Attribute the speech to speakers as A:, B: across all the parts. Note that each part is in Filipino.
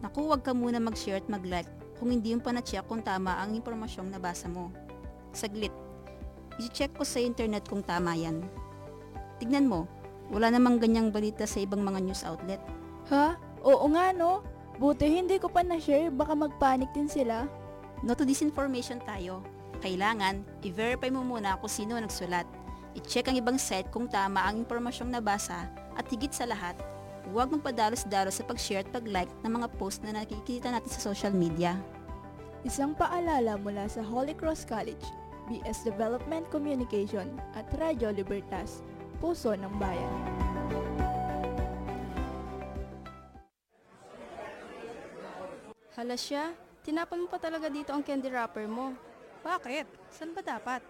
A: Naku, huwag ka muna mag-share at mag-like kung hindi yung panacheck kung tama ang impormasyong nabasa mo. Saglit, i-check ko sa internet kung tama yan. Tignan mo, wala namang ganyang balita sa ibang mga news outlet.
B: Ha? Oo nga no. Buti hindi ko pa na-share, baka magpanik din sila.
A: No to disinformation tayo. Kailangan, i-verify mo muna kung sino nagsulat. I-check ang ibang site kung tama ang impormasyong nabasa at higit sa lahat, huwag magpadalos-dalos sa pag-share at pag-like ng mga post na nakikita natin sa social media.
B: Isang paalala mula sa Holy Cross College, BS Development Communication at Radyo Libertas, Puso ng Bayan.
C: Hala siya, tinapon mo pa talaga dito ang candy wrapper mo.
D: Bakit? Saan ba dapat?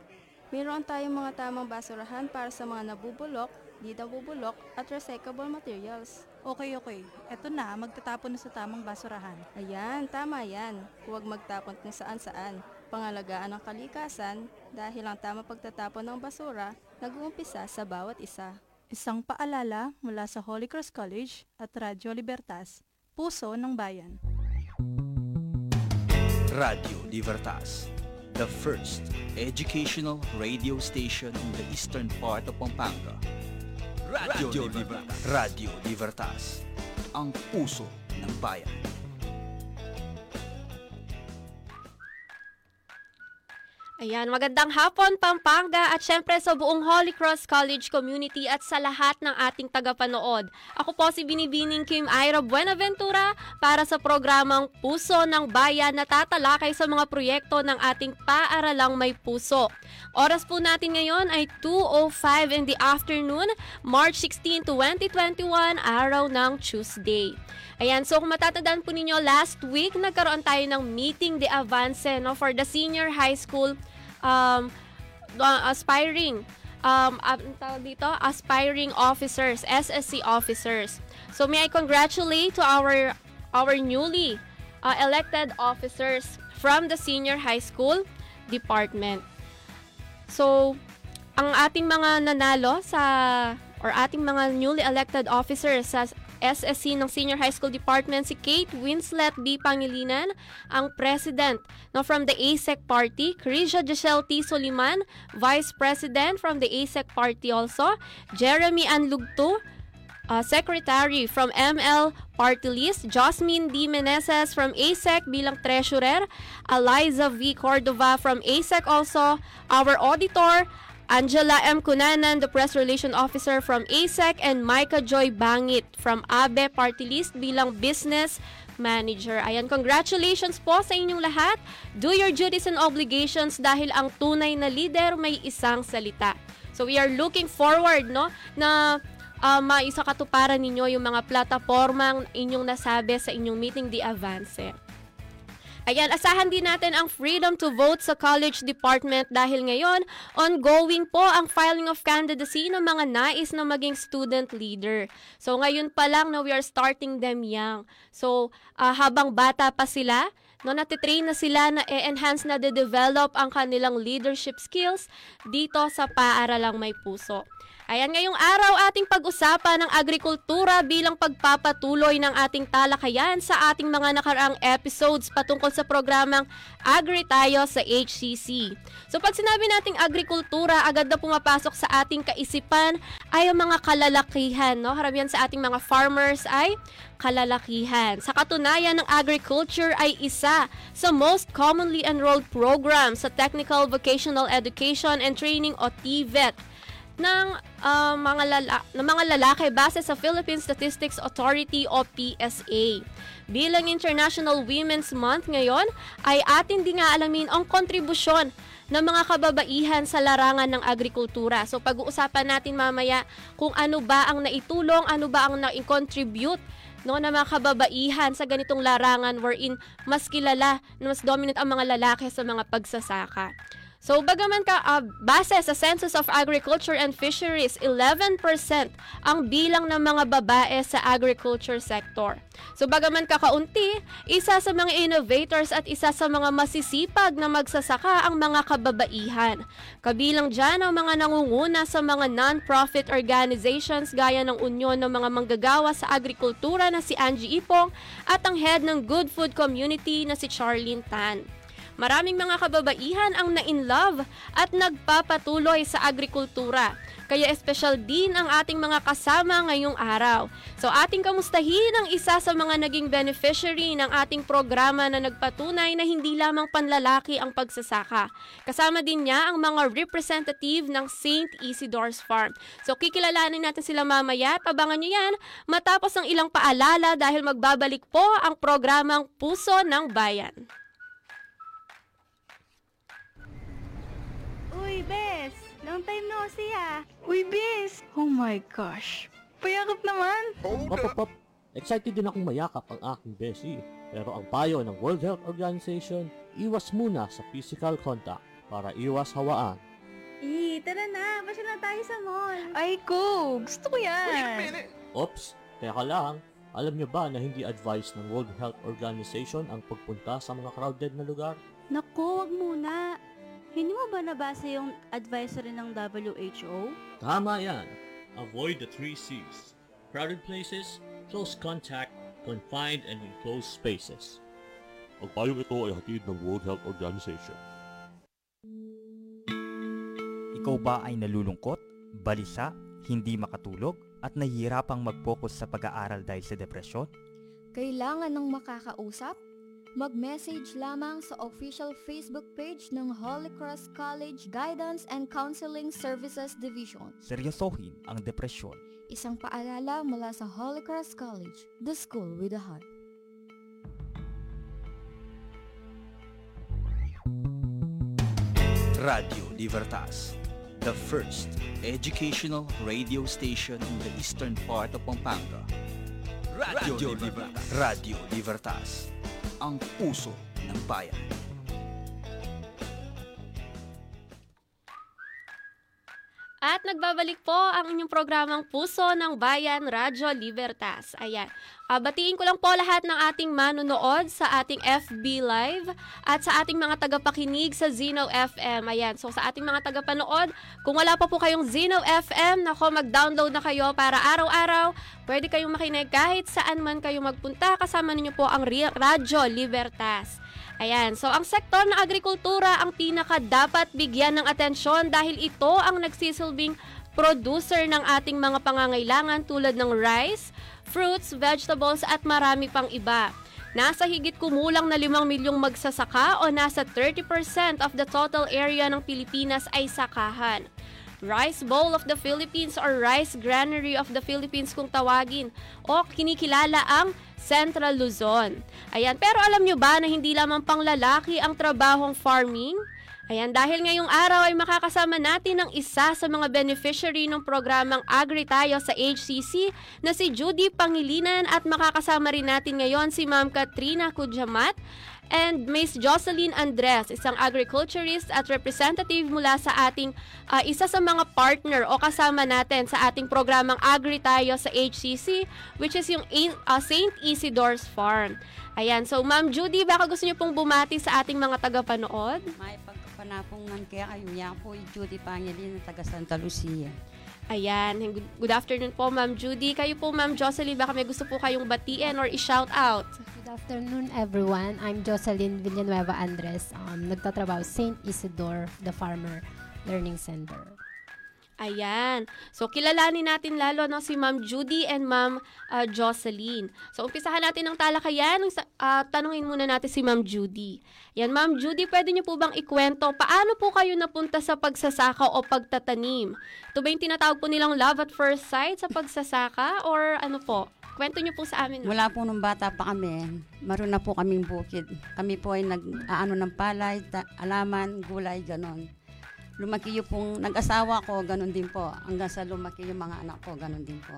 C: Mayroon tayong mga tamang basurahan para sa mga nabubulok, di nabubulok, at recyclable materials.
D: Okay, okay. Eto na, magtatapon na sa tamang basurahan.
C: Ayan, tama yan. Huwag magtapon kung saan-saan. Pangalagaan ang kalikasan dahil ang tamang pagtatapon ng basura nag-uumpisa sa bawat isa.
D: Isang paalala mula sa Holy Cross College at Radyo Libertas, Puso ng Bayan.
E: Radio Libertas, the first educational radio station in the eastern part of Pampanga. Radio, Libertas. Radio Libertas, ang puso ng bayan.
F: Ayan, magandang hapon Pampanga at syempre sa buong Holy Cross College community at sa lahat ng ating tagapanood. Ako po si Binibining Kim Ira Buenaventura para sa programang Puso ng Bayan na tatalakay sa mga proyekto ng ating paaralang may puso. Oras po natin ngayon ay 2.05 in the afternoon, March 16, 2021, araw ng Tuesday. Ayan, so kung matatandaan po ninyo, last week nagkaroon tayo ng meeting de avance no, for the senior high school um, uh, aspiring um, uh, tawag dito, aspiring officers, SSC officers. So may I congratulate to our our newly uh, elected officers from the senior high school department. So, ang ating mga nanalo sa or ating mga newly elected officers sa SSC ng Senior High School Department si Kate Winslet B. Pangilinan, ang President no, from the ASEC Party, Krisha Giselle T. Soliman, Vice President from the ASEC Party also, Jeremy Anlugto, uh, Secretary from ML Party List, Jasmine D. Meneses from ASEC bilang Treasurer, Eliza V. Cordova from ASEC also, our Auditor, Angela M. Cunanan, the Press Relation Officer from ASEC, and Micah Joy Bangit from ABE Party List bilang Business Manager. Ayan, congratulations po sa inyong lahat. Do your duties and obligations dahil ang tunay na leader may isang salita. So we are looking forward no na uh, maisa katuparan ninyo yung mga platapormang inyong nasabi sa inyong meeting di avance. Ayan, asahan din natin ang freedom to vote sa college department dahil ngayon, ongoing po ang filing of candidacy ng mga nais na maging student leader. So ngayon pa lang na we are starting them young. So uh, habang bata pa sila, no natitrain na sila na e-enhance na de-develop ang kanilang leadership skills dito sa paaralang may puso. Ayan, ngayong araw ating pag-usapan ng agrikultura bilang pagpapatuloy ng ating talakayan sa ating mga nakaraang episodes patungkol sa programang Agri Tayo sa HCC. So pag sinabi nating agrikultura, agad na pumapasok sa ating kaisipan ay ang mga kalalakihan. No? Karamihan sa ating mga farmers ay kalalakihan. Sa katunayan ng agriculture ay isa sa most commonly enrolled program sa Technical Vocational Education and Training o TVET ng uh, mga lala- ng mga lalaki base sa Philippine Statistics Authority o PSA. Bilang International Women's Month ngayon, ay atin din nga alamin ang kontribusyon ng mga kababaihan sa larangan ng agrikultura. So pag-uusapan natin mamaya kung ano ba ang naitulong, ano ba ang na-contribute no, ng mga kababaihan sa ganitong larangan wherein mas kilala, mas dominant ang mga lalaki sa mga pagsasaka. So, bagaman ka, ah, base sa Census of Agriculture and Fisheries, 11% ang bilang ng mga babae sa agriculture sector. So, bagaman kakaunti, isa sa mga innovators at isa sa mga masisipag na magsasaka ang mga kababaihan. Kabilang dyan ang mga nangunguna sa mga non-profit organizations gaya ng Union ng mga Manggagawa sa Agrikultura na si Angie Ipong at ang head ng Good Food Community na si Charlene Tan. Maraming mga kababaihan ang na-in-love at nagpapatuloy sa agrikultura. Kaya espesyal din ang ating mga kasama ngayong araw. So ating kamustahin ang isa sa mga naging beneficiary ng ating programa na nagpatunay na hindi lamang panlalaki ang pagsasaka. Kasama din niya ang mga representative ng St. Isidore's Farm. So kikilalanin natin sila mamaya at abangan nyo yan matapos ang ilang paalala dahil magbabalik po ang programang Puso ng Bayan.
G: Uy, Bes! Long time no see ah!
B: Uy, Bis! Oh my gosh! Payakap naman!
H: Pop, pop, pop. Excited din akong mayakap ang aking besi. Pero ang payo ng World Health Organization, iwas muna sa physical contact para iwas hawaan.
G: Eh, tara na! Pasya na tayo sa mall!
B: Ay, ko! Gusto ko yan!
H: Oops, teka lang. Alam niyo ba na hindi advice ng World Health Organization ang pagpunta sa mga crowded na lugar?
G: Naku, wag muna! Hindi mo ba nabasa yung advisory ng WHO?
H: Tama yan. Avoid the three C's. Crowded places, close contact, confined and enclosed spaces. Ang payong ito ay hatid ng World Health Organization.
I: Ikaw ba ay nalulungkot, balisa, hindi makatulog, at nahihirapang mag-focus sa pag-aaral dahil sa depresyon?
J: Kailangan ng makakausap? Mag-message lamang sa official Facebook page ng Holy Cross College Guidance and Counseling Services Division.
I: Seryosohin ang depresyon.
J: Isang paalala mula sa Holy Cross College, the school with a heart.
E: Radio Libertas, the first educational radio station in the eastern part of Pampanga. Radio Libertas. Radio Libertas, ang puso ng bayan.
F: At nagbabalik po ang inyong programang Puso ng Bayan, Radyo Libertas. Ayan. Ah, batiin ko lang po lahat ng ating manonood sa ating FB Live at sa ating mga tagapakinig sa Zeno FM. Ayan. So sa ating mga tagapanood, kung wala pa po kayong Zeno FM, nako mag-download na kayo para araw-araw pwede kayong makinig kahit saan man kayo magpunta. Kasama ninyo po ang Radyo Libertas. Ayan, so ang sektor ng agrikultura ang pinaka dapat bigyan ng atensyon dahil ito ang nagsisilbing producer ng ating mga pangangailangan tulad ng rice, fruits, vegetables at marami pang iba. Nasa higit kumulang na 5 milyong magsasaka o nasa 30% of the total area ng Pilipinas ay sakahan. Rice Bowl of the Philippines or Rice Granary of the Philippines kung tawagin o kinikilala ang Central Luzon. Ayan, pero alam nyo ba na hindi lamang pang lalaki ang trabahong farming? Ayan, dahil ngayong araw ay makakasama natin ang isa sa mga beneficiary ng programang Agri Tayo sa HCC na si Judy Pangilinan at makakasama rin natin ngayon si Ma'am Katrina Kudjamat and Miss Jocelyn Andres, isang agriculturist at representative mula sa ating ah, isa sa mga partner o kasama natin sa ating programang Agri Tayo sa HCC which is yung A- ah, St. Isidore's Farm. Ayan, so Ma'am Judy, baka gusto niyo pong bumati sa ating mga tagapanood?
K: May pagkapanapungan kaya kayo niya po Judy Pangilin na taga Santa Lucia.
F: Ayan, good, good afternoon po Ma'am Judy. Kayo po Ma'am Jocelyn, baka may gusto po kayong batiin or i-shout out.
L: Good afternoon everyone. I'm Jocelyn Villanueva Andres. Um, nagtatrabaho St. Isidore, the Farmer Learning Center.
F: Ayan. So, kilalanin natin lalo no, si Ma'am Judy and Ma'am uh, Jocelyn. So, umpisahan natin ang talakayan. Uh, tanungin muna natin si Ma'am Judy. Yan, Ma'am Judy, pwede niyo po bang ikwento paano po kayo napunta sa pagsasaka o pagtatanim? Ito ba yung tinatawag po nilang love at first sight sa pagsasaka or ano po? Kwento niyo po sa amin.
K: Mula po nung bata pa kami, maroon na po kaming bukid. Kami po ay nag-aano ng palay, ta- alaman, gulay, ganon. Lumaki yung pong nag-asawa ko, ganon din po. Hanggang sa lumaki yung mga anak ko, ganon din po.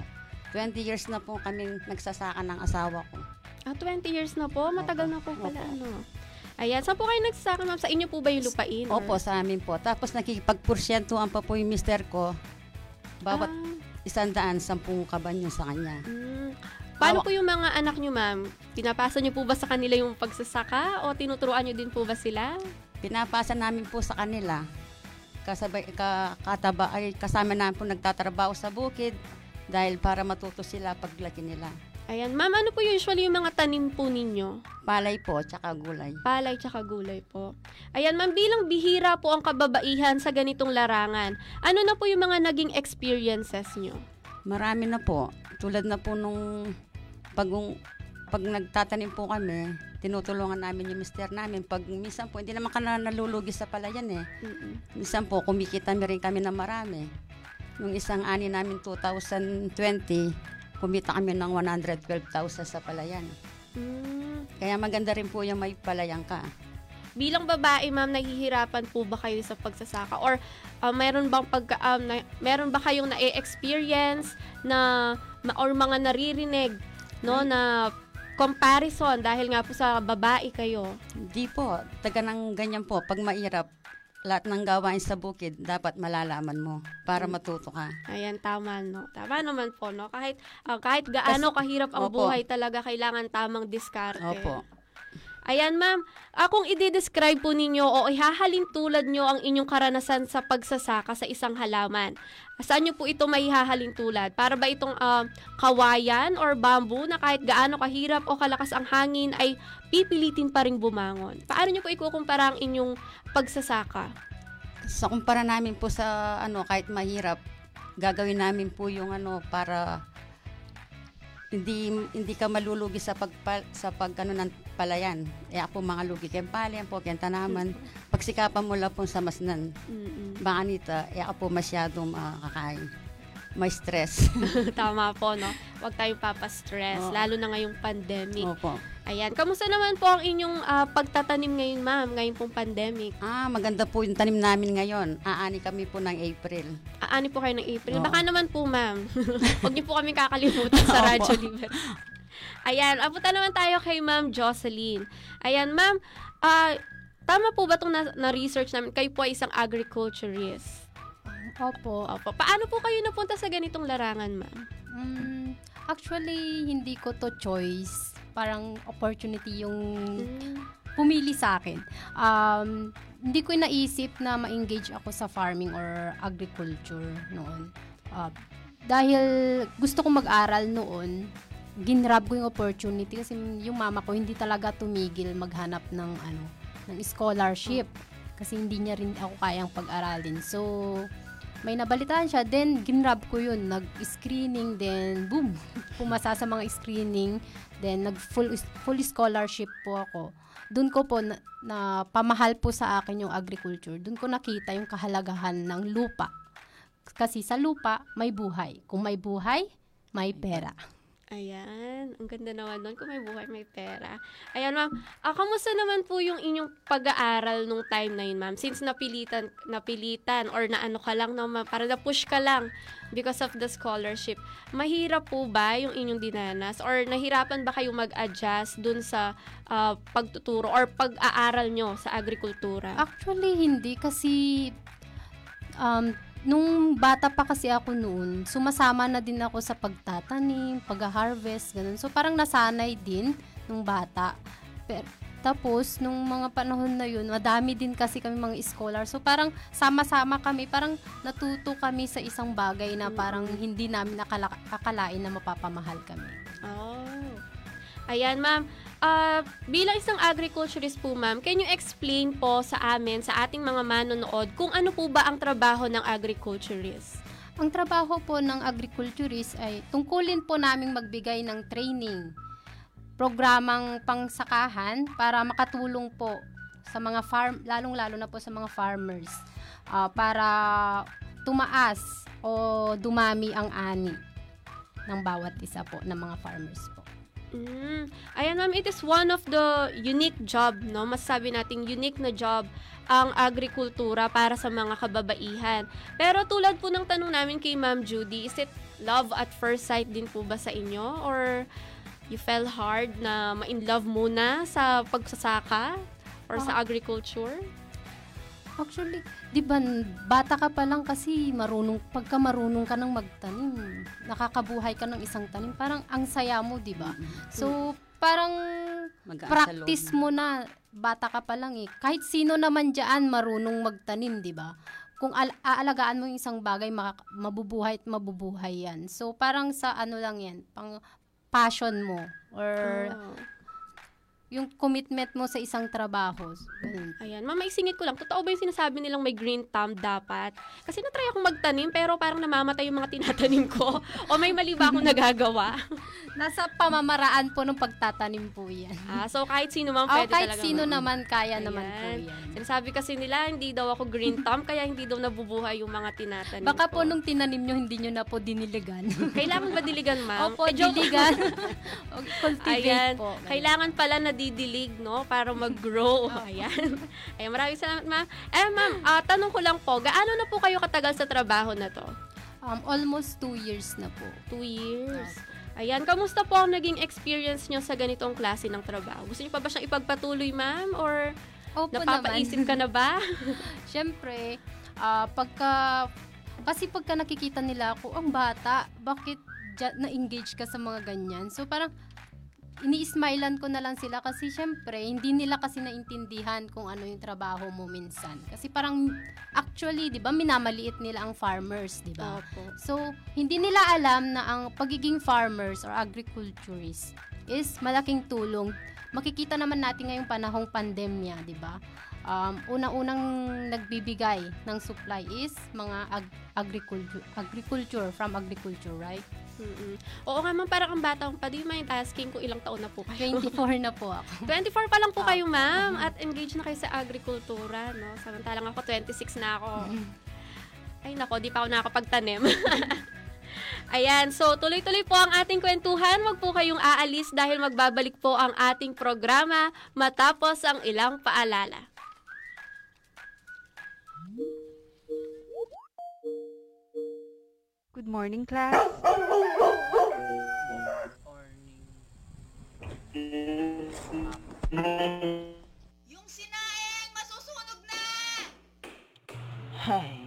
K: 20 years na po kaming nagsasaka ng asawa ko.
F: Ah, 20 years na po? Matagal na po pala,
K: Opo.
F: ano? Ayan, saan po kayo nagsasaka, ma'am? Sa inyo po ba yung lupain? or-
K: Opo, sa amin po. Tapos nakikipagporsyentuhan pa po yung mister ko. Bawat
F: Ah.
K: isang daan, sampung kabanyo sa kanya.
F: Mm. Paano
K: Awa-
F: po yung mga anak nyo, ma'am? Pinapasa nyo po ba sa kanila yung pagsasaka o tinuturuan nyo din po ba sila?
K: Pinapasa namin po sa kanila. Kasabay, ka, kataba, ay, kasama namin po nagtatrabaho sa bukid dahil para matuto sila paglaki nila.
F: Ayan, ma'am, ano po usually yung mga tanim po ninyo?
K: Palay po, tsaka gulay.
F: Palay tsaka gulay po. Ayan, ma'am, bilang bihira po ang kababaihan sa ganitong larangan, ano na po yung mga naging experiences nyo?
K: Marami na po. Tulad na po nung pag, pag nagtatanim po kami, tinutulungan namin yung mister namin. Pag minsan po, hindi naman ka na nalulugi sa palayan eh.
F: Mm-mm.
K: Minsan po, kumikita rin kami ng marami. Nung isang ani namin 2020, kumita kami ng 112,000 sa palayan.
F: Mm.
K: Kaya maganda rin po yung may palayan ka.
F: Bilang babae, ma'am, nahihirapan po ba kayo sa pagsasaka? Or uh, meron bang pagka, um, na, meron ba kayong na-experience na, ma- or mga naririnig, no, na comparison dahil nga po sa babae kayo?
K: Hindi po. Taga ng ganyan po. Pag mairap, lahat ng gawain sa bukid, dapat malalaman mo para matuto ka.
F: Ayan, tama, no? Tama naman po, no? Kahit, ah, kahit gaano kahirap ang
K: Opo.
F: buhay talaga, kailangan tamang diskarte.
K: Opo.
F: Ayan, ma'am. Ah, kung i-describe po ninyo o ihahalin tulad nyo ang inyong karanasan sa pagsasaka sa isang halaman, saan nyo po ito may hahalin tulad? Para ba itong ah, kawayan or bamboo na kahit gaano kahirap o kalakas ang hangin ay pipilitin pa rin bumangon? Paano nyo po ikukumpara ang inyong pagsasaka?
K: Sa kumpara namin po sa ano kahit mahirap, gagawin namin po yung ano para hindi hindi ka malulugi sa pag sa pag ano ng palayan. Eh ako mga lugi kay palayan po kay tanaman. Pagsikapan mo lang po sa masnan.
F: Mm-mm.
K: Baka nita, eh ako po masyadong makakain. May stress.
F: Tama po, no? Huwag tayong papastress,
K: Oo.
F: lalo na ngayong pandemic.
K: Opo.
F: Ayan, kamusta naman po ang inyong ah, pagtatanim ngayon, ma'am, ngayon pong pandemic?
K: Ah, maganda po yung tanim namin ngayon. Aani kami po ng April.
F: Aani po kayo ng April.
K: Oo.
F: Baka naman po, ma'am. Huwag niyo po kami kakalimutan sa. Radyo Liber. Ayan, apunta naman tayo kay Ma'am Jocelyn. Ayan, ma'am, ah, tama po ba itong na- na-research namin? Kayo po ay isang agriculturist.
L: Opo.
F: Opo. Paano po kayo napunta sa ganitong larangan, ma'am?
L: Mm, actually, hindi ko to choice. Parang opportunity yung pumili sa akin. Um, hindi ko naisip na ma-engage ako sa farming or agriculture noon. Uh, dahil gusto kong mag-aral noon, ginrab ko yung opportunity kasi yung mama ko hindi talaga tumigil maghanap ng ano ng scholarship kasi hindi niya rin ako kayang pag-aralin. So, may nabalitaan siya, then ginrab ko yun, nag-screening, then boom, pumasa sa mga screening, then nag full, full scholarship po ako. Doon ko po na, na pamahal po sa akin yung agriculture. Doon ko nakita yung kahalagahan ng lupa. Kasi sa lupa, may buhay. Kung may buhay, may pera.
F: Ayan, ang ganda naman nun kung may buhay, may pera. Ayan, ma'am. Ah, kamusta naman po yung inyong pag-aaral nung time na yun, ma'am? Since napilitan, napilitan or naano ka lang, no, ma'am, para na-push ka lang because of the scholarship. Mahirap po ba yung inyong dinanas? Or nahirapan ba kayong mag-adjust dun sa ah, pagtuturo or pag-aaral nyo sa agrikultura?
L: Actually, hindi kasi um, nung bata pa kasi ako noon, sumasama na din ako sa pagtatanim, pag-harvest, ganun. So parang nasanay din nung bata. Pero, tapos, nung mga panahon na yun, madami din kasi kami mga scholar. So, parang sama-sama kami, parang natuto kami sa isang bagay na parang hindi namin nakala- akalain na mapapamahal kami.
F: Oh. Ayan, ma'am. Ah, bilang isang agriculturist po, ma'am, can you explain po sa amin, sa ating mga manonood, kung ano po ba ang trabaho ng agriculturist?
L: Ang trabaho po ng agriculturist ay tungkulin po naming magbigay ng training, programang pangsakahan para makatulong po sa mga farm, lalong-lalo na po sa mga farmers, ah, para tumaas o dumami ang ani ng bawat isa po ng mga farmers po.
F: Mm. Ayan, ma'am, it is one of the unique job, no? Masasabi nating unique na job ang agrikultura para sa mga kababaihan. Pero tulad po ng tanong namin kay Ma'am Judy, is it love at first sight din po ba sa inyo? Or you fell hard na ma-in love muna sa pagsasaka? or sa agriculture?
L: Actually, di ba, bata ka pa lang kasi marunong, pagka marunong ka ng magtanim, nakakabuhay ka ng isang tanim, parang ang saya mo, di ba? So, parang practice mo na, bata ka pa lang eh. Kahit sino naman dyan marunong magtanim, di ba? Kung al- aalagaan mo yung isang bagay, makaka- mabubuhay at mabubuhay yan. So, parang sa ano lang yan, pang passion mo or
F: Oh.
L: Yung commitment mo sa isang trabaho. Ganun.
F: Ayan, ma'am, maisingit ko lang. Totoo ba yung sinasabi nilang may green thumb dapat? Kasi natry akong magtanim, pero parang namamatay yung mga tinatanim ko. o may mali ba akong nagagawa?
L: Nasa pamamaraan po ng pagtatanim po yan.
F: Ah, so kahit sino man
L: Oh,
F: pwede
L: kahit
F: talaga.
L: sino
F: mag-
L: naman, kaya naman po
F: Ayan.
L: yan.
F: Sinasabi kasi nila, hindi daw ako green thumb, kaya hindi daw nabubuhay yung mga tinatanim
L: Baka
F: ko.
L: po nung tinanim nyo, hindi nyo na po diniligan.
F: Kailangan ba diligan, ma'am?
L: Opo,
F: Eh,
L: diligan. Cultivate
F: Ayan.
L: po.
F: Kailangan pala nadidilig, no? Para mag-grow. Ayan. Ayan, maraming salamat, ma'am. Eh, ma'am, ah, tanong ko lang po, gaano na po kayo katagal sa trabaho na to?
L: Um, almost two years na po.
F: Two years. Ayan, kamusta po ang naging experience nyo sa ganitong klase ng trabaho? Gusto nyo pa ba siyang ipagpatuloy, ma'am? Or
L: Opo
F: napapaisip
L: naman.
F: ka na ba?
L: Siyempre, ah, pagka, kasi pagka nakikita nila ako, ang bata, bakit na-engage ka sa mga ganyan? So parang, ini-smilean ko na lang sila kasi syempre, hindi nila kasi naintindihan kung ano yung trabaho mo minsan. Kasi parang, actually, di ba, minamaliit nila ang farmers, di ba?
F: Opo.
L: So, hindi nila alam na ang pagiging farmers or agriculturist is malaking tulong. Makikita naman natin ngayong panahong pandemya, di ba? Um, unang-unang nagbibigay ng supply is mga ag- agriculture, agriculture from agriculture, right?
F: Mm-mm. Oo nga, ma'am, parang ang bata pa. Do you mind asking kung ilang taon na po kayo?
L: 24 na po ako.
F: 24 pa lang po kayo, ma'am. At engaged na kayo sa agrikultura, no? Samantalang ako, 26 na ako. Ay, nako, di pa ako nakakapagtanim. Ayan, so tuloy-tuloy po ang ating kwentuhan. Huwag po kayong aalis dahil magbabalik po ang ating programa matapos ang ilang paalala.
M: Good morning, class.
N: Yung sinaing, masusunog na!
O: Hay,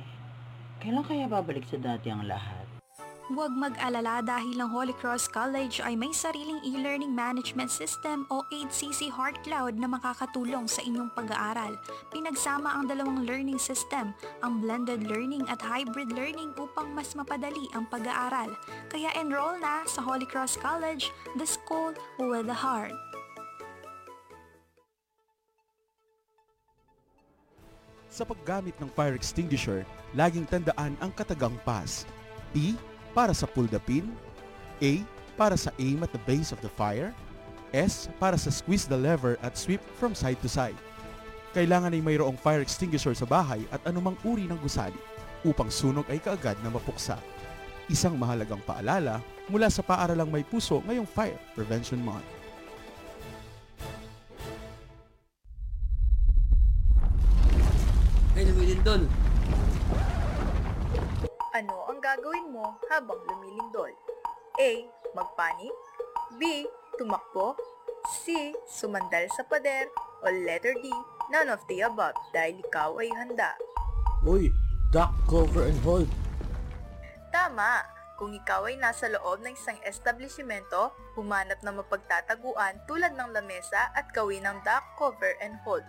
O: kailan kaya babalik sa dati ang lahat?
P: Huwag mag-alala dahil ang Holy Cross College ay may sariling e-learning management system o 8CC Heart Cloud na makakatulong sa inyong pag-aaral. Pinagsama ang dalawang learning system, ang blended learning at hybrid learning upang mas mapadali ang pag-aaral. Kaya enroll na sa Holy Cross College, the school with the heart.
Q: Sa paggamit ng fire extinguisher, laging tandaan ang katagang pass. P para sa pull the pin, A para sa aim at the base of the fire, S para sa squeeze the lever at sweep from side to side. Kailangan ay mayroong fire extinguisher sa bahay at anumang uri ng gusali upang sunog ay kaagad na mapuksa. Isang mahalagang paalala mula sa paaralang may puso ngayong Fire Prevention Month.
R: Ay, lumilindol.
S: Ano mo habang lumilindol? A. Magpanik B. Tumakbo C. Sumandal sa pader o letter D. None of the above dahil ikaw ay handa.
R: Uy, duck cover and hold.
S: Tama! Kung ikaw ay nasa loob ng isang establishmento, humanap ng mapagtataguan tulad ng lamesa at gawin ng duck cover and hold.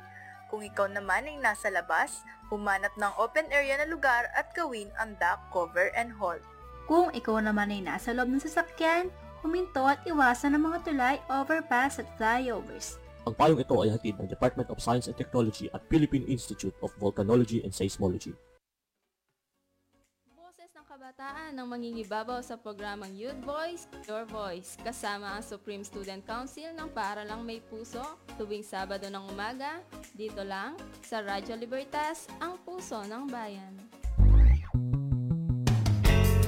S: Kung ikaw naman ay nasa labas, humanap ng open area na lugar at gawin ang duck cover and hold.
T: Kung ikaw naman ay nasa loob ng sasakyan, huminto at iwasan ang mga tulay, overpass at flyovers.
H: Ang payong ito ay hatid ng Department of Science and Technology at Philippine Institute of Volcanology and Seismology.
C: Boses ng kabataan ng mangingibabaw sa programang Youth Voice, Your Voice, kasama ang Supreme Student Council ng Paaralang May Puso, tuwing Sabado ng umaga, dito lang sa Radyo Libertas, ang puso ng bayan.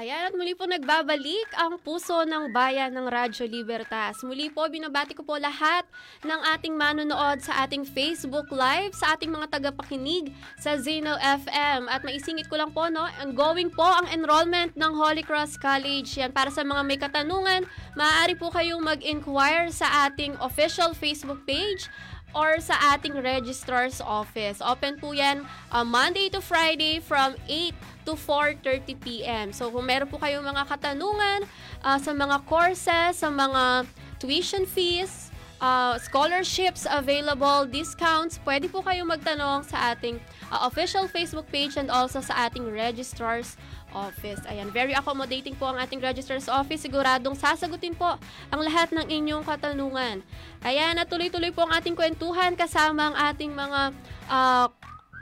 F: Ayan at muli po nagbabalik ang puso ng bayan ng Radyo Libertas. Muli po binabati ko po lahat ng ating manonood sa ating Facebook Live, sa ating mga tagapakinig sa Zeno FM. At maisingit ko lang po, no, ongoing po ang enrollment ng Holy Cross College. Yan, para sa mga may katanungan, maaari po kayong mag-inquire sa ating official Facebook page or sa ating registrar's office. Open po yan uh, Monday to Friday from 8 to 4.30 p.m. So kung meron po kayong mga katanungan uh, sa mga courses, sa mga tuition fees, uh, scholarships available, discounts, pwede po kayong magtanong sa ating uh, official Facebook page and also sa ating registrar's office. Ayan, very accommodating po ang ating registrar's office. Siguradong sasagutin po ang lahat ng inyong katanungan. Ayan, at tuloy-tuloy po ang ating kwentuhan kasama ang ating mga uh,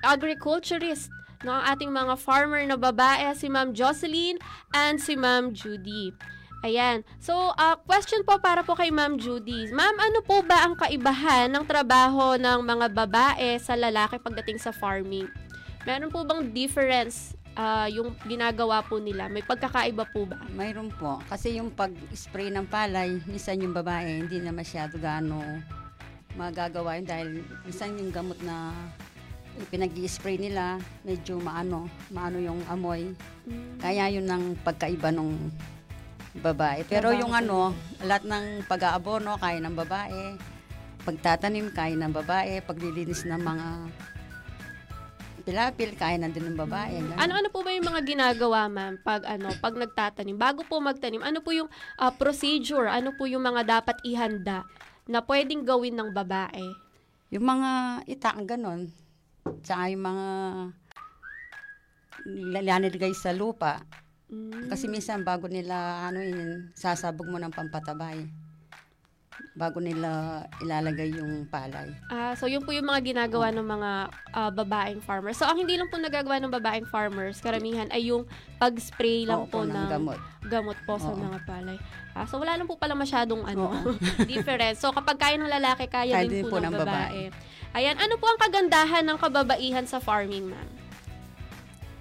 F: agriculturist no, ang ating mga farmer na babae, si Ma'am Jocelyn and si Ma'am Judy. Ayan. So, uh, question po para po kay Ma'am Judy. Ma'am, ano po ba ang kaibahan ng trabaho ng mga babae sa lalaki pagdating sa farming? Meron po bang difference uh, yung ginagawa po nila? May pagkakaiba po ba?
K: Mayroon po. Kasi yung pag-spray ng palay, minsan yung babae hindi na masyado gaano magagawa yun dahil minsan yung gamot na pinag spray nila, medyo maano, maano yung amoy.
F: Mm.
K: Kaya yun ang pagkaiba nung babae. Pero
F: Trabaho
K: yung ano, lahat ng pag-aabono, kaya ng babae. Pagtatanim, kaya ng babae. Paglilinis ng mga pilapil, kaya na din ng babae. Ganun.
F: Ano-ano po ba yung mga ginagawa, ma'am, pag ano, pag nagtatanim? Bago po magtanim, ano po yung uh, procedure? Ano po yung mga dapat ihanda na pwedeng gawin ng babae?
K: Yung mga ita, ganon. Tsaka yung mga lalagay sa lupa.
F: Mm.
K: Kasi minsan bago nila ano yun, sasabog mo ng pampatabay. Bago nila ilalagay yung palay.
F: Ah, so yun po yung mga ginagawa ng mga ah, babaeng farmers. So ang hindi lang po nagagawa ng babaeng farmers, karamihan ay yung pag-spray lang
K: Oo
F: po
K: po, ng
F: ng
K: gamot.
F: gamot po sa
K: Oo.
F: mga palay. Ah, so wala lang po pala masyadong ano, difference. So kapag kaya ng lalaki, kaya,
K: Kaya
F: din,
K: din
F: po,
K: po
F: ng
K: ng
F: babae. Ayan, ano po ang kagandahan ng kababaihan sa farming, ma'am?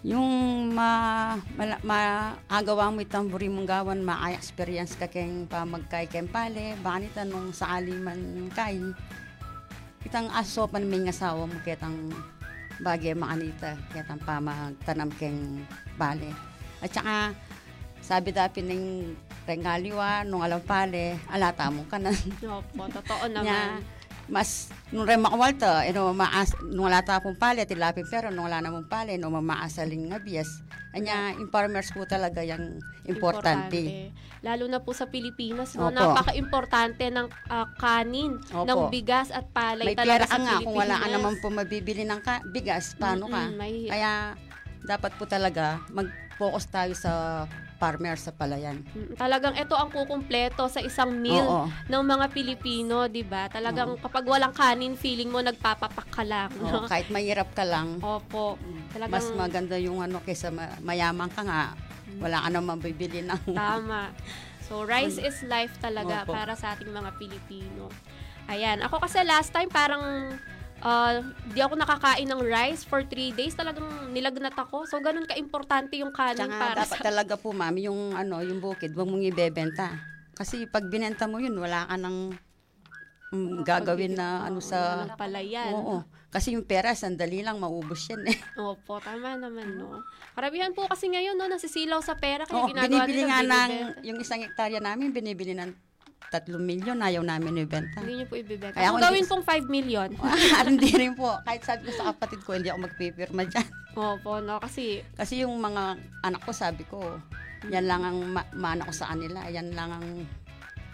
K: Yung ma, mala- maagawa mo itamburi mong gawan, ma-experience ka keng pamagkay keng pale, banita nung sa aliman kay. Kitang asopan may ngasawa mo kitang bagay maanita, kitang pamagtanam keng pale. At saka, sabi dapat ng rengaliwa, nung alam pale, alata mo ka na.
F: Opo, totoo
K: Nya,
F: naman.
K: Mas nung rem makawalta, ino maas nung wala ta pong pali, tilapin pero nung wala namang pali, no mamaasaling nga bias. Anya, yung farmers po talaga yung importante.
F: Lalo na po sa Pilipinas, no?
K: Opo.
F: napaka-importante ng ah, kanin,
K: Opo.
F: ng bigas at palay
K: May
F: talaga
K: pera
F: sa
K: ka nga,
F: Pilipinas.
K: kung wala ka naman po mabibili ng ka, bigas, paano ka?
F: Mm-mm, may-
K: Kaya, dapat po talaga mag-focus tayo sa farmer sa palayan.
F: Mm, Talagang ito ang kukumpleto sa isang meal
K: Oo.
F: ng mga Pilipino, 'di ba? Talagang kapag walang kanin, feeling mo nagpapapak ka lang, no?
K: Oo, kahit mahirap ka lang,
F: Opo. Talagang
K: mas maganda yung ano kaysa ma- mayaman ka nga, wala ka naman mabibili ng...
F: Tama. So, rice is life talaga
K: Opo.
F: para sa ating mga Pilipino. Ayan. Ako kasi last time parang uh, di ako nakakain ng rice for three days. Talagang nilagnat ako. So, ganun ka-importante yung kanin
K: Tsaka
F: para
K: dapat
F: sa...
K: talaga po, ma'am, yung ano, yung bukid, wag mong ibebenta. Kasi pag binenta mo yun, wala ka nang mm, gagawin na ano sa...
F: Walang palayan.
K: Oo. Kasi yung pera, sandali lang, maubos yan eh.
F: Opo, tama naman, no? Karamihan po kasi ngayon, no, nasisilaw sa pera. Kaya
K: Oo,
F: ginagawa
K: binibili
F: nila,
K: nga ng, yung isang hektarya namin, binibili ng 3 milyon, ayaw namin ibenta.
F: Hindi niyo po ibibenta.
K: Kaya
F: Kung
K: ako
F: gawin
K: hindi-
F: pong 5 million.
K: hindi rin po. Kahit sabi ko sa kapatid ko, hindi ako magpipirma dyan.
F: Opo, no? Kasi,
K: Kasi yung mga anak ko, sabi ko, yan lang ang ma- mana ko sa kanila. Yan lang ang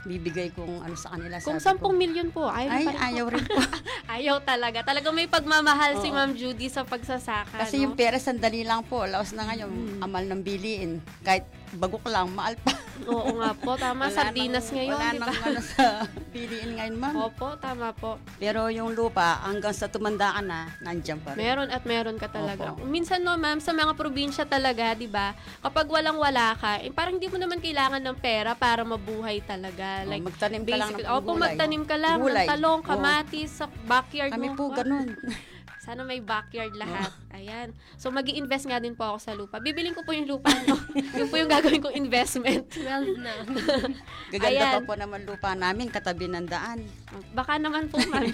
K: bibigay kong ano sa kanila.
F: kung
K: sabi
F: 10
K: ko.
F: million po, ayaw,
K: Ay,
F: pa rin po.
K: ayaw rin po.
F: ayaw talaga. Talagang may pagmamahal si
K: Oo.
F: Ma'am Judy sa pagsasaka,
K: Kasi
F: no?
K: yung pera, sandali lang po. Laos na ngayon, amal ng biliin. Kahit bagok lang, maal pa.
F: Oo nga po, tama.
K: Wala
F: Sardinas
K: nang-
F: ngayon,
K: wala
F: di ba?
K: nang ano sa biliin ngayon, ma'am.
F: Opo, tama po.
K: Pero yung lupa, hanggang sa tumanda ka na, nandyan pa rin.
F: Meron at meron ka talaga.
K: Opo.
F: Minsan no, ma'am, sa mga probinsya talaga, 'di ba? Kapag walang-wala ka, eh, parang hindi mo naman kailangan ng pera para mabuhay talaga.
K: Oh,
F: Like
K: magtanim ka lang ng
F: basic- Opo,
K: gulay.
F: magtanim ka lang
K: Gulay.
F: ng talong,
K: Oo.
F: kamatis sa backyard
K: Kami
F: mo.
K: po, ganun.
F: Sana may backyard lahat. Ayan. So, mag invest nga din po ako sa lupa. Bibiling ko po yung lupa no? yun po yung gagawin kong investment.
L: 12 na.
K: Gaganda
F: Ayan.
K: pa po naman lupa namin, katabi ng daan.
F: Baka naman po, ma'am.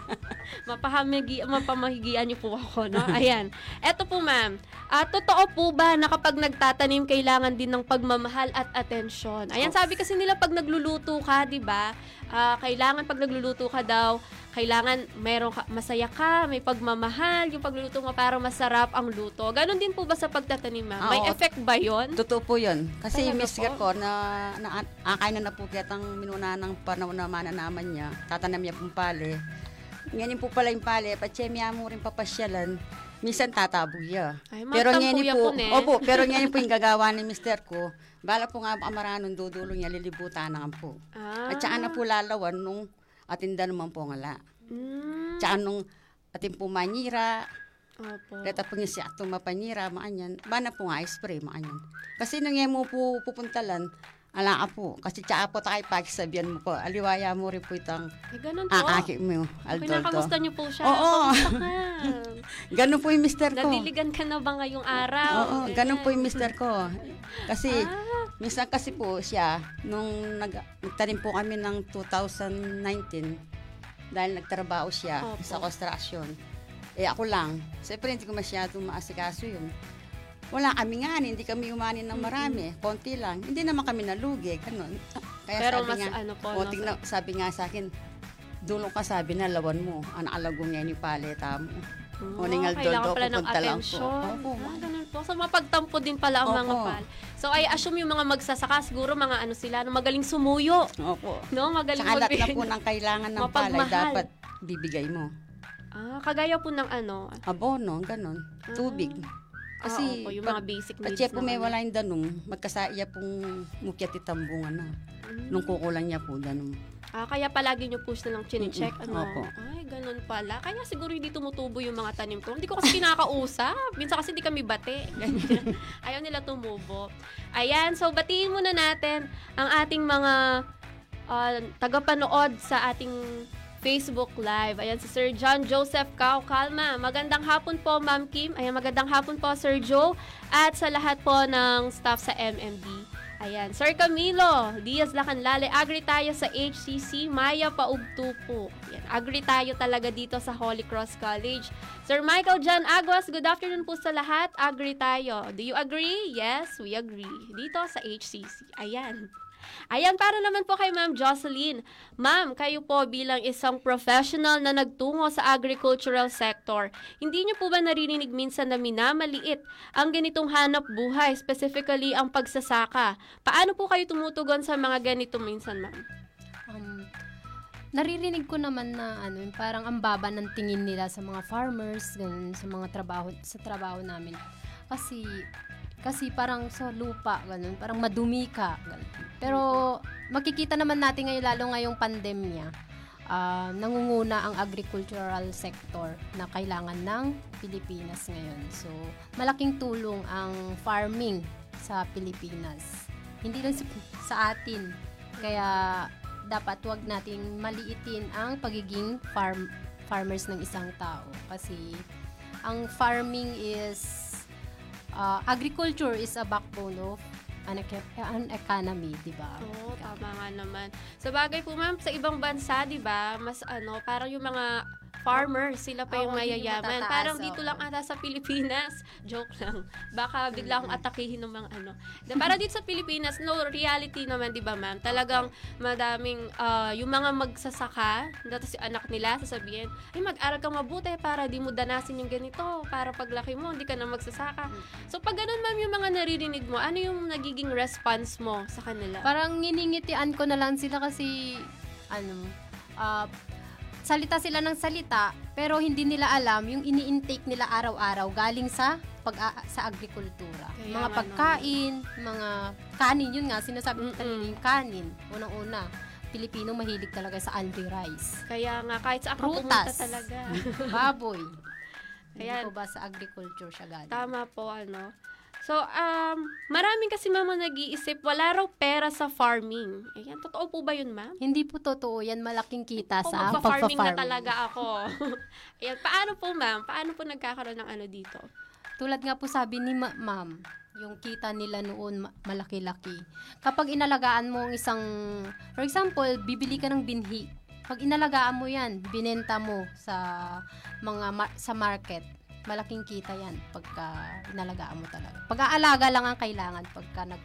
F: Mapahamigi, mapamahigian niyo po ako, no? Ayan. Eto po, ma'am. Ah, totoo po ba na kapag nagtatanim, kailangan din ng pagmamahal at atensyon? Ayan, sabi kasi nila pag nagluluto ka, di ba? Ah, kailangan pag nagluluto ka daw, kailangan meron ka, masaya ka, may pagmamahal, yung pagluluto mo para masarap ang luto. Ganon din po ba sa pagtatanim, ma'am? May
K: Oo.
F: effect ba yon?
K: Totoo po yun. Kasi
F: Talaga
K: mister
F: po?
K: ko na, na akay na na po kitang minuna ng panahon na mananaman niya. Tatanam niya pong pale. Ngayon po pala yung pale, patsyemya mo rin papasyalan. Minsan tatabo niya.
F: Ay,
K: pero ngayon
F: yan
K: po,
F: po, ne.
K: opo, pero ngayon po yung gagawa ni mister ko. Bala po nga amaranon dudulo niya, lilibutan na po.
F: Ah.
K: At saka na po lalawan nung atinda naman po ngala.
F: Mm.
K: Tsaka nung ating po manyira,
F: Opo.
K: Kata po niya si ato mapanyira, maanyan. Bana po nga spray, maanyan. Kasi nung yan mo po pupuntalan, ala po. Kasi tsaka po tayo pakisabihan mo po. Aliwaya mo rin po itang
F: Eh, ganun po.
K: akaki mo.
F: Kinakamusta niyo po siya?
K: Oo. Ganun po yung mister ko.
F: Nadiligan ka na ba ngayong araw?
K: Oo, ganun po yung mister ko. Kasi,
F: Ah.
K: Minsan kasi po siya, nung nag, nagtanim po kami ng 2019, dahil nagtrabaho siya
F: Opo.
K: sa construction. Eh ako lang, siyempre hindi ko masyadong maasikaso yun. Wala kami nga, hindi kami umani ng marami, konti lang. Hindi naman kami nalugi, ganun. Kaya
F: Pero
K: sabi
F: mas
K: nga,
F: ano po,
K: o,
F: no,
K: tingnan- sabi nga sa akin, dulong ka sabi na lawan mo, ang alagong yan yung paleta mo.
F: Oh,
K: O, ningal
F: pala ng
K: pupunta lang po. Opo,
F: Ah, po. So, mapagtampo din pala ang mga
K: Opo.
F: pal. So, I assume yung mga magsasaka, siguro mga ano sila, no, magaling sumuyo.
K: Opo.
F: No, magaling
K: Tsaka lahat na po
F: ng-
K: ng kailangan ng palay,
F: Mapagmahal.
K: dapat bibigay mo.
F: Ah, kagaya po ng ano.
K: Abono, ganun. Tubig. Kasi,
F: Ah, opo, yung mga basic needs
K: Kasi po
F: ng
K: may
F: ano.
K: wala yung danong, magkasaya pong mukyat itambungan na.
F: Mm.
K: Nung kukulang niya po danong.
F: Ah, kaya palagi nyo po silang chine-check.
K: Mm-mm.
F: Ano?
K: Opo.
F: Ay, ganun pala. Kaya siguro hindi tumutubo yung mga tanim ko. Hindi ko kasi kinakausap. Minsan kasi hindi kami bate. Ganyan. Ayaw nila tumubo. Ayan, so batiin muna natin ang ating mga ah, tagapanood sa ating Facebook Live. Ayan, si Sir John Joseph Cao Calma. Magandang hapon po, Ma'am Kim. Ayan, magandang hapon po, Sir Joe. At sa lahat po ng staff sa MMD. Ayan, Sir Camilo, Diaz Lacanlale, agree tayo sa HCC, Maya Paugtu po. Ayan, agree tayo talaga dito sa Holy Cross College. Sir Michael John Aguas, good afternoon po sa lahat, agree tayo. Do you agree? Yes, we agree. Dito sa HCC. Ayan. Ayan, para naman po kay Ma'am Jocelyn. Ma'am, kayo po bilang isang professional na nagtungo sa agricultural sector, hindi niyo po ba naririnig minsan na minamaliit ang ganitong hanap buhay, specifically ang pagsasaka? Paano po kayo tumutugon sa mga ganito minsan, ma'am?
L: Um, naririnig ko naman na ano, parang ang baba ng tingin nila sa mga farmers, ganun, sa mga trabaho, sa trabaho namin. Kasi, kasi parang sa lupa, ganun, parang madumi ka, ganun. Pero, makikita naman natin ngayon, lalo ngayong pandemya, ah, nangunguna ang agricultural sector na kailangan ng Pilipinas ngayon. So, malaking tulong ang farming sa Pilipinas. Hindi lang sa atin. Kaya, dapat wag nating maliitin ang pagiging farm farmers ng isang tao kasi ang farming is uh, agriculture is a backbone of an, an economy, di ba?
F: Oo, tama nga naman. Sa bagay po, ma'am, sa ibang bansa, di ba, mas ano, parang yung mga farmers, sila pa yung
L: yung
F: mayayaman.
L: matataas,
F: Parang dito lang ata sa Pilipinas. Joke lang. Baka bigla akong atakihin ng mga ano. Para dito sa Pilipinas, no, reality naman, di ba, ma'am? Talagang madaming, ah, yung mga magsasaka, dito si anak nila, sasabihin, ay, mag-aral kang mabuti para di mo danasin yung ganito. Para paglaki mo, hindi ka na magsasaka. So, pag ganun, ma'am, yung mga naririnig mo, ano yung nagiging response mo sa kanila?
L: Parang nginingitian ko na lang sila kasi ano, ah, salita sila ng salita pero hindi nila alam yung ini-intake nila araw-araw galing sa pag sa agrikultura.
F: Kaya
L: mga pagkain, mga kanin, yun nga sinasabi ko kanina yung kanin. Unang-una, Pilipino mahilig talaga sa aldi rice.
F: Kaya nga, kahit sa ako
L: Prutas,
F: talaga.
L: baboy.
F: Kaya-
L: Hindi ko ba sa agriculture siya galing?
F: Tama po, ano. So, um, maraming kasi mama nag-iisip, wala raw pera sa farming. Ayan, totoo po ba yun, ma'am?
L: Hindi po totoo yan. Malaking kita
F: O
L: sa
F: magpa-farming na
L: pagpa-farming.
F: talaga ako. Ayan, paano po, ma'am? Paano po nagkakaroon ng ano dito?
L: Tulad nga po sabi ni ma- ma'am, yung kita nila noon ma- malaki-laki. Kapag inalagaan mo ang isang, for example, bibili ka ng binhi. Pag inalagaan mo yan, binenta mo sa mga ma- sa market, malaking kita yan pagka inalagaan mo talaga. Pag-aalaga lang ang kailangan pagka nag,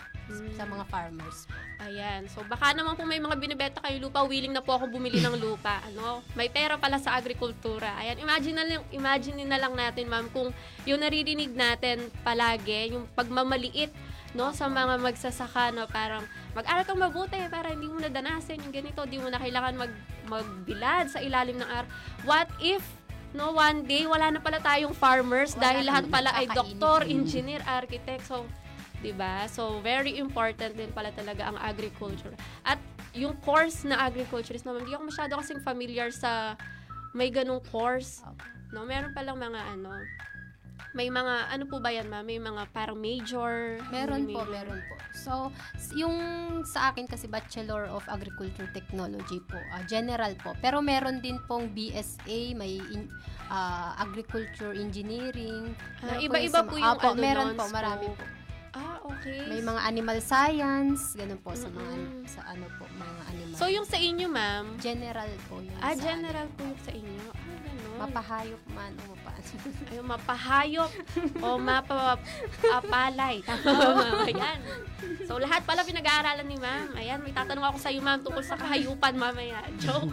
L: sa mga farmers.
F: Ayan. So, baka naman kung may mga binibenta kayo lupa, willing na po ako bumili ng lupa. Ano? May pera pala sa agrikultura. Ayan. Imagine na lang, imagine na lang natin, ma'am, kung yung naririnig natin palagi, yung pagmamaliit no sa mga magsasaka no parang mag-aral kang mabuti para hindi mo nadanasin yung ganito di mo na kailangan mag magbilad sa ilalim ng ar what if no one day wala na pala tayong farmers
L: Wala
F: dahil lahat pala ay doktor, engineer, architect so 'di ba? So very important din pala talaga ang agriculture. At yung course na agriculture is naman, hindi ako masyado kasing familiar sa may ganung course. No, meron palang mga ano, may mga, ano po ba yan, ma'am? May mga parang major?
L: Meron po,
F: major.
L: meron po. So, yung sa akin kasi Bachelor of Agriculture Technology po, ah, general po. Pero meron din pong BSA, may in- ah, Agriculture Engineering.
F: Ah, iba-iba
L: sa-
F: po yung
L: Apo,
F: ano
L: meron po, marami
F: scope.
L: po.
F: Ah, okay.
L: May mga animal science, ganun po sa mga sa ano po, mga animal.
F: So, yung sa inyo, ma'am?
L: General po yung
F: Ah, general
L: ano
F: po yung sa inyo. Ganun.
L: Mapahayop man o mapaano.
F: Ay, mapahayop o mapapalay. Tama ma'am? Ayan. So, lahat pala pinag-aaralan ni ma'am. Ayan, may tatanong ako sa iyo, ma'am, tungkol sa kahayupan mamaya. Joke.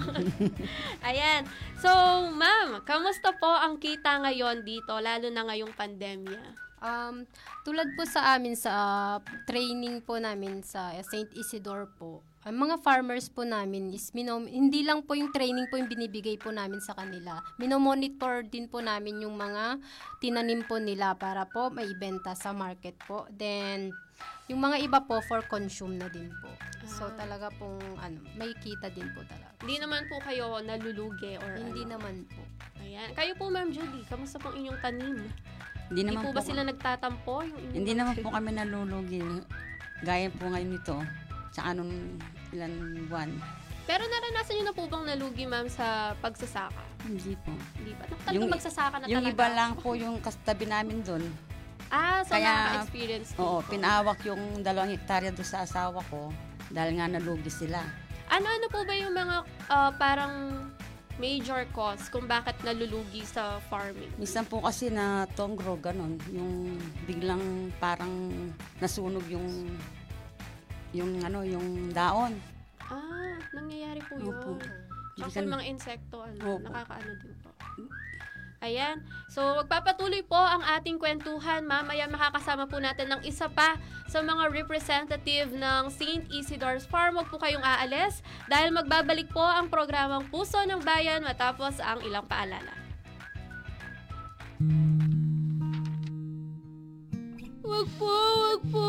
F: Ayan. So, ma'am, kamusta po ang kita ngayon dito, lalo na ngayong pandemya?
L: Um, tulad po sa amin sa ah, training po namin sa St. Isidore po, ang mga farmers po namin is minom, hindi lang po yung training po yung binibigay po namin sa kanila. Minomonitor din po namin yung mga tinanim po nila para po maibenta sa market po. Then, yung mga iba po for consume na din po. So,
F: Ah.
L: talaga pong ano, may kita din po talaga.
F: Hindi naman po kayo nalulugi or
L: Hindi
F: ano?
L: naman po.
F: Ayan. Kayo po, Ma'am Judy, kamusta pong inyong tanim?
K: Hindi naman
F: po ba
K: po-
F: sila nagtatampo? Yung inyong
K: Hindi naman po kami nalulugi. Gaya po ngayon nito. Tsaka nung ilan buwan.
F: Pero naranasan niyo na po bang nalugi, ma'am, sa pagsasaka?
K: Hindi po.
F: Hindi pa. Talagang magsasaka na
K: yung
F: talaga.
K: iba lang po yung kastabi namin doon.
F: Ah, so
K: Kaya,
F: nakaka-experience din
K: Oo,
F: po.
K: pinawak yung dalawang hektarya doon sa asawa ko dahil nga nalugi sila.
F: Ano-ano po ba yung mga ah, parang major cause kung bakit nalulugi sa farming?
K: Minsan po kasi na tongro, ganon. Yung biglang parang nasunog yung yung ano, yung daon.
F: Ah, nangyayari po yun.
K: Opo.
F: Tsaka mga insekto, ano,
K: Opo.
F: nakakaano din po. Ayan. So, magpapatuloy po ang ating kwentuhan. Mamaya makakasama po natin ng isa pa sa mga representative ng St. Isidore's Farm. Huwag po kayong aalis dahil magbabalik po ang programang Puso ng Bayan matapos ang ilang paalala.
B: Wag po, wag po.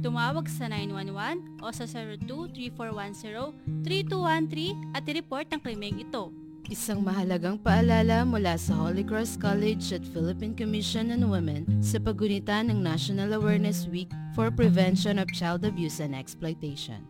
A: Tumawag sa 911 o sa 02-3410-3213 at i-report ang krimeng ito.
M: Isang mahalagang paalala mula sa Holy Cross College at Philippine Commission on Women sa pagunita ng National Awareness Week for Prevention of Child Abuse and Exploitation.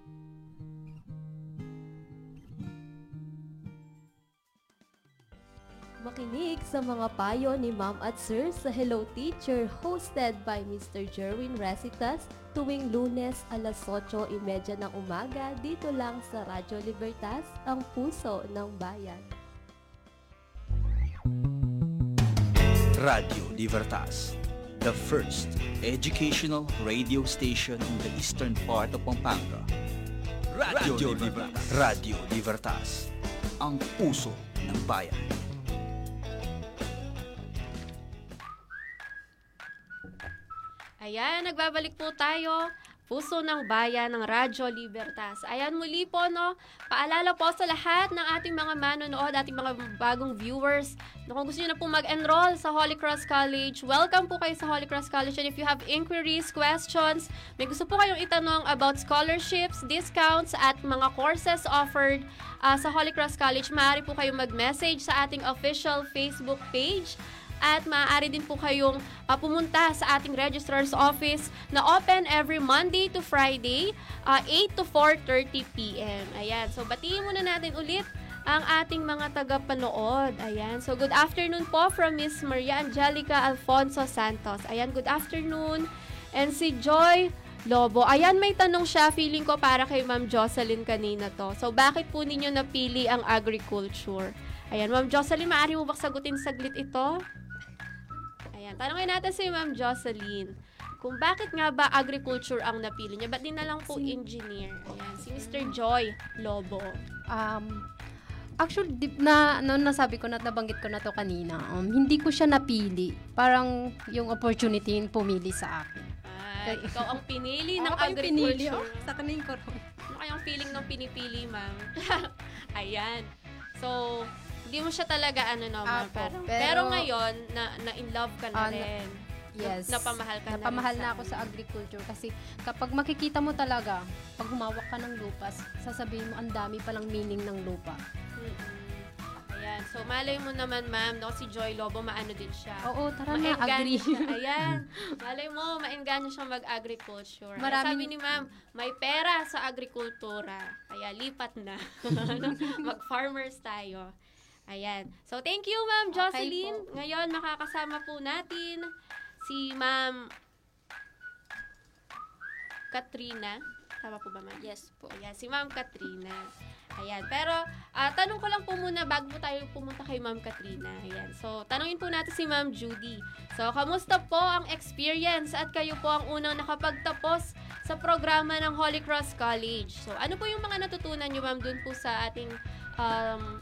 U: Makinig sa mga payo ni Ma'am at Sir sa Hello Teacher hosted by Mr. Jerwin Resitas tuwing lunes alas 8.30 ng umaga dito lang sa Radyo Libertas, ang puso ng bayan.
E: Radio Libertas, the first educational radio station in the eastern part of Pampanga. Radio, Libertas. Radio Libertas, ang puso ng bayan.
F: Ayan, nagbabalik po tayo puso ng bayan ng Radyo Libertas. Ayan muli po, no? Paalala po sa lahat ng ating mga manonood, ating mga bagong viewers, na kung gusto nyo na po mag-enroll sa Holy Cross College, welcome po kayo sa Holy Cross College. And if you have inquiries, questions, may gusto po kayong itanong about scholarships, discounts, at mga courses offered uh, sa Holy Cross College, maaari po kayong mag-message sa ating official Facebook page at maaari din po kayong uh, pumunta sa ating registrar's office na open every Monday to Friday, uh, 8 to 4.30 p.m. Ayan, so batiin muna natin ulit ang ating mga tagapanood. Ayan, so good afternoon po from Miss Maria Angelica Alfonso Santos. Ayan, good afternoon. And si Joy Lobo. Ayan, may tanong siya. Feeling ko para kay Ma'am Jocelyn kanina to. So, bakit po ninyo napili ang agriculture? Ayan, Ma'am Jocelyn, maaari mo ba sagutin saglit ito? Ayan, tanongin natin si Ma'am Jocelyn kung bakit nga ba agriculture ang napili niya. Ba't di na lang po engineer? Ayan, si Mr. Joy Lobo.
L: Um, actually, di, na, no, nasabi ko na, nabanggit ko na to kanina, um, hindi ko siya napili. Parang yung opportunity yung pumili sa akin.
F: Ay, ikaw ang pinili ng
L: pinili,
F: agriculture.
L: oh. Sa kanin ko.
F: Ano kayang feeling ng pinipili, ma'am? Ayan. So, hindi mo siya talaga ano no, ma'am.
L: Apo,
F: Parang,
L: pero-
F: pero, ngayon, na, na in love ka na
L: na-
F: rin.
L: Yes.
F: Napamahal ka na
L: Napamahal
F: rin
L: na ako sa agriculture kasi kapag makikita mo talaga, pag humawak ka ng lupa, sasabihin mo ang dami palang meaning ng lupa.
F: Mm-mm. Ayan. So, malay mo naman, ma'am, no, si Joy Lobo, maano din siya.
L: Oo, tara na, agree.
F: siya. Ayan. Malay mo, maengganyo siya mag-agriculture.
L: Maraming-
F: Sabi ni ma'am, may pera sa agrikultura. Kaya lipat na. Mag-farmers tayo. Ayan. So, thank you, Ma'am Jocelyn. Ngayon, makakasama po natin si Ma'am Katrina. Tama po ba, ma'am? Yes po. Ayan, si Ma'am Katrina. Ayan. Pero, ah, tanong ko lang po muna bago po tayo pumunta kay Ma'am Katrina. Ayan. So, tanongin po natin si Ma'am Judy. So, kamusta po ang experience at kayo po ang unang nakapagtapos sa programa ng Holy Cross College? So, ano po yung mga natutunan nyo, Ma'am, dun po sa ating um,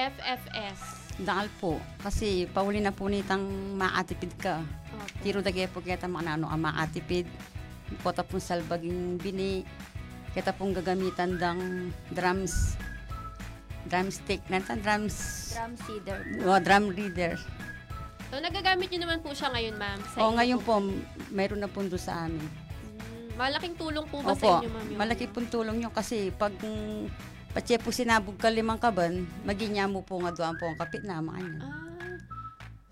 F: FFS?
K: Dahil po, kasi pauli na po nitang maatipid ka.
F: Opo.
K: Tiro dagay po kita mga ano ang maatipid. Kota pong salbaging bini. Kita pong gagamitan dang drums drumstick nantan drums
G: Drum seeder.
K: oh, drum reader
F: So, nagagamit nyo naman po siya ngayon, ma'am? Sa
K: o ngayon
F: po.
K: mayroon na po doon sa amin
F: Mm, Malaking tulong po ba sa
K: Opo,
F: inyo, ma'am? Yung...
K: malaki pong tulong yun kasi pag mm, patse po sinabog ka limang kaban, maginya mo po nga doon po ang kapit na mga yan.
F: Ah,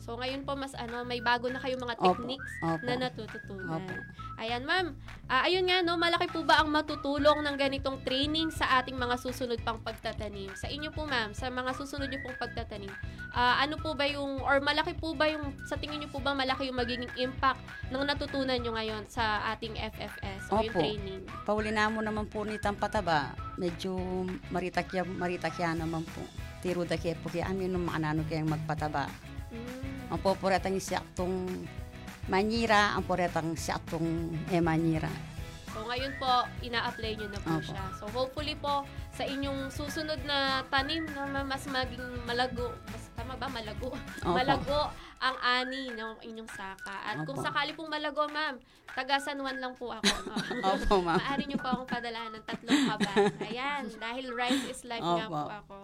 F: so, ngayon po, mas ano, may bago na kayong mga
K: Opo,
F: techniques
K: opo.
F: na natututunan.
K: Opo.
F: Ayan, ma'am. Ah, ayun nga, no, malaki po ba ang matutulong ng ganitong training sa ating mga susunod pang pagtatanim? Sa inyo po, ma'am, sa mga susunod nyo pong pagtatanim, ah, ano po ba yung, or malaki po ba yung, sa tingin nyo po ba malaki yung magiging impact ng natutunan nyo ngayon sa ating FFS o yung
K: Opo.
F: training?
K: Pauli na mo naman po nitang pataba, medyo maritakya, maritakya naman po. Tiro da kaya po kaya amin nung mga nano kayang magpataba.
F: Mm.
K: Ang poporetang siyaktong manyira, ang poretang siyaktong eh manyira.
F: So ngayon po, ina-apply nyo na po
K: Opo.
F: siya. So hopefully po, sa inyong susunod na tanim na ma- mas maging malago, mas, tama ba, malago?
K: Opo.
F: Malago ang ani ng inyong saka. At kung
K: Opo.
F: sakali pong malago, ma'am, taga San Juan lang po ako. No?
K: Opo, ma'am.
F: Maaari nyo po akong padalahan ng tatlong kaba. Ayan, dahil rice is life nga
K: Opo.
F: po ako.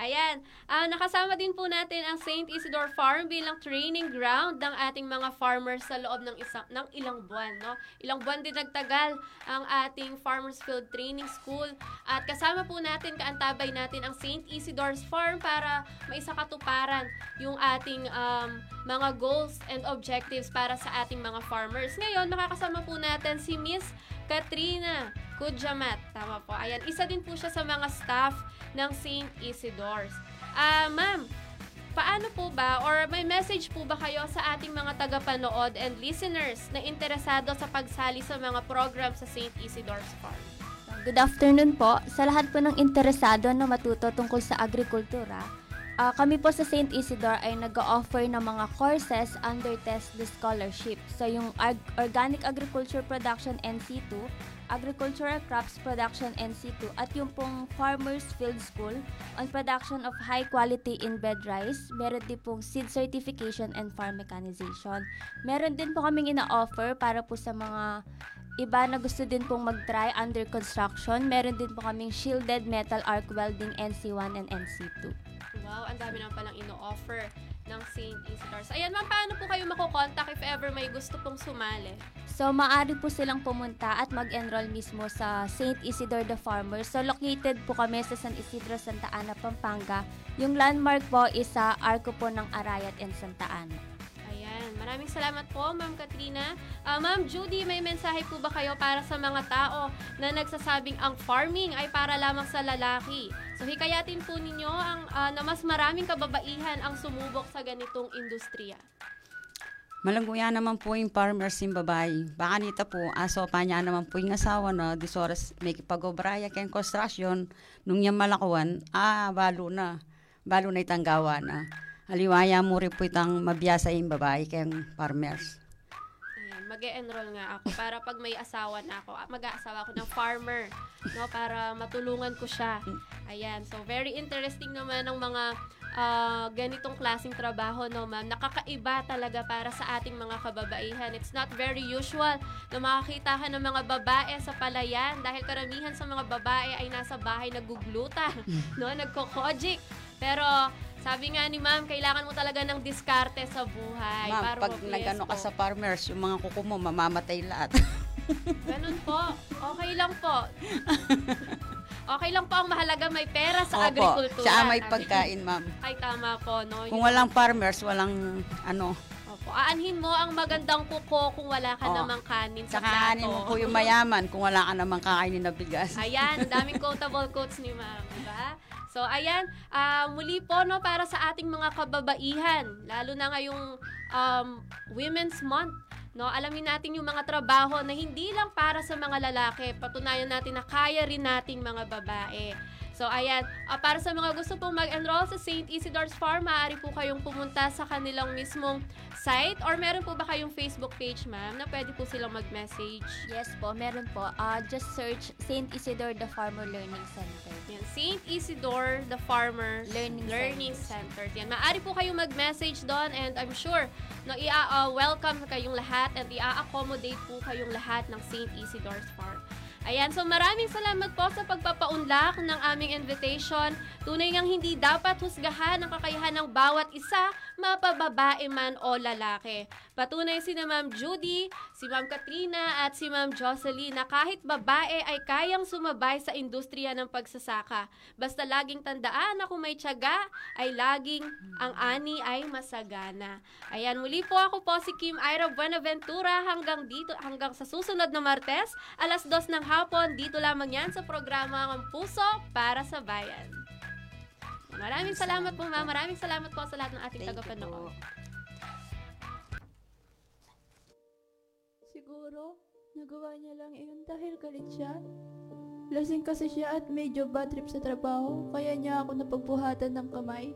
F: Ayan, ah, nakasama din po natin ang St. Isidore Farm bilang training ground ng ating mga farmers sa loob ng isang ng ilang buwan, no? Ilang buwan din nagtagal ang ating Farmers Field Training School at kasama po natin kaantabay natin ang St. Isidore's Farm para maisakatuparan yung ating um, mga goals and objectives para sa ating mga farmers. Ngayon, makakasama po natin si Miss Katrina Kudjamat. Tama po. Ayan, isa din po siya sa mga staff ng St. Isidore's. Ah, ma'am, paano po ba or may message po ba kayo sa ating mga tagapanood and listeners na interesado sa pagsali sa mga program sa St. Isidore's Farm?
V: Good afternoon po. Sa lahat po ng interesado na matuto tungkol sa agrikultura, ah, kami po sa St. Isidore ay nag-offer ng mga courses under TESDA Scholarship. So yung Ag- Organic Agriculture Production NC2, Agricultural Crops Production NC2, at yung pong Farmers Field School on Production of High Quality Inbred Rice. Meron din pong Seed Certification and Farm Mechanization. Meron din po kaming ina-offer para po sa mga iba na gusto din pong mag-try under construction, meron din po kaming shielded metal arc welding NC1 and NC2.
F: Wow, ang dami naman palang ino-offer ng St. Isidore. So, ayan ma'am, paano po kayo makokontak if ever may gusto pong sumali?
V: So, maaari po silang pumunta at mag-enroll mismo sa St. Isidore the Farmer. So, located po kami sa San Isidro, Santa Ana, Pampanga. Yung landmark po is sa Arco po ng Arayat and Santa Ana.
F: Maraming salamat po, Ma'am Katrina. Ah, Ma'am Judy, may mensahe po ba kayo para sa mga tao na nagsasabing ang farming ay para lamang sa lalaki? So, hikayatin po ninyo ang, ah, na mas maraming kababaihan ang sumubok sa ganitong industriya.
K: Malangguya naman po yung farmers yung babae. Baka nita po, aso pa niya naman po yung asawa na di oras may kipagobraya kayong construction. Nung yung malakuan, ah, balo na. Balo na itang gawa na. Haliwaya mo rin po itang mabiyasa yung babae kayong farmers.
F: Ayan, mag enroll nga ako para pag may asawa na ako, ah, mag-aasawa ako ng farmer, no, para matulungan ko siya. Ayan, so very interesting naman ang mga ah, ganitong klaseng trabaho, no, ma'am. Nakakaiba talaga para sa ating mga kababaihan. It's not very usual na makakita ka ng mga babae sa palayan dahil karamihan sa mga babae ay nasa bahay nagugluta, no, nagkokojik. Pero sabi nga ni ma'am, kailangan mo talaga ng diskarte sa buhay.
K: Ma'am,
F: para
K: pag nagano ka sa farmers, yung mga kuko mo, mamamatay lahat.
F: Ganun po. Okay lang po. Okay lang po ang mahalaga may pera sa
K: Opo,
F: agrikultura.
K: siya may pagkain, ma'am.
F: Ay, tama po. No?
K: Kung walang farmers, walang ano.
F: Opo. Aanhin mo ang magandang kuko kung wala ka
K: Oo.
F: namang kanin sa plato.
K: anin mo po yung mayaman kung wala ka namang kakainin na bigas.
F: Ayan, daming quotable quotes ni ma'am, di ba? So, ayan, ah, muli po, no, para sa ating mga kababaihan, lalo na ngayong um, Women's Month, no, alamin natin yung mga trabaho na hindi lang para sa mga lalaki, patunayan natin na kaya rin nating mga babae. So, ayan, ah, para sa mga gusto pong mag-enroll sa St. Isidore's Farm, maaari po kayong pumunta sa kanilang mismong site or meron po ba kayong Facebook page, ma'am, na pwede po silang mag-message?
V: Yes po, meron po. Ah, just search St. Isidore the Farmer Learning Center.
F: Yan, St. Isidore the Farmer
V: Learning,
F: Learning Center. Yan, maaari po kayong mag-message doon and I'm sure no, i-welcome kayong lahat at i-accommodate po kayong lahat ng St. Isidore's Farm. Ayan, so maraming salamat po sa pagpapaunlak ng aming invitation. Tunay ngang hindi dapat husgahan ang kakayahan ng bawat isa, mapababae man o lalaki. Patunay si na Ma'am Judy, si Ma'am Katrina at si Ma'am Jocelyn na kahit babae ay kayang sumabay sa industriya ng pagsasaka. Basta laging tandaan na kung may tiyaga ay laging ang ani ay masagana. Ayan, muli po ako po si Kim Ira Buenaventura hanggang dito, hanggang sa susunod na Martes, alas dos ng hapon, dito lamang yan sa programa ng Puso para sa Bayan. Maraming salamat po, ma'am. Maraming salamat po sa lahat ng ating tagapanood.
B: Siguro, nagawa niya lang iyon dahil galit siya. Lasing kasi siya at medyo bad trip sa trabaho, kaya niya ako napagbuhatan ng kamay.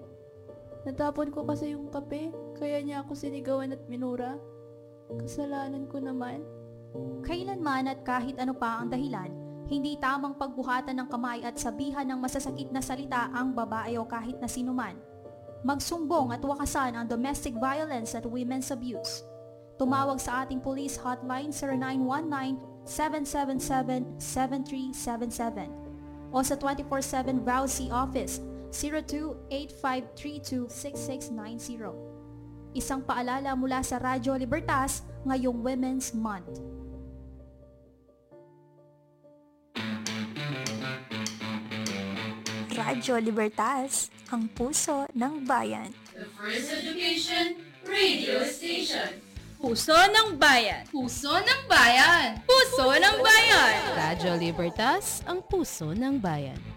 B: Natapon ko kasi yung kape, kaya niya ako sinigawan at minura. Kasalanan ko naman.
P: Kailanman at kahit ano pa ang dahilan, hindi tamang pagbuhatan ng kamay at sabihan ng masasakit na salita ang babae o kahit na sinuman. Magsumbong at wakasan ang domestic violence at women's abuse. Tumawag sa ating police hotline 0919-777-7377 o sa 24-7 Rousey Office 02-8532-6690. Isang paalala mula sa Radyo Libertas ngayong Women's Month. Radyo Libertas, ang puso ng bayan.
W: The First Education Radio Station.
B: Puso ng Bayan! Puso ng Bayan! Puso ng Bayan!
M: Radyo Libertas, ang puso ng bayan.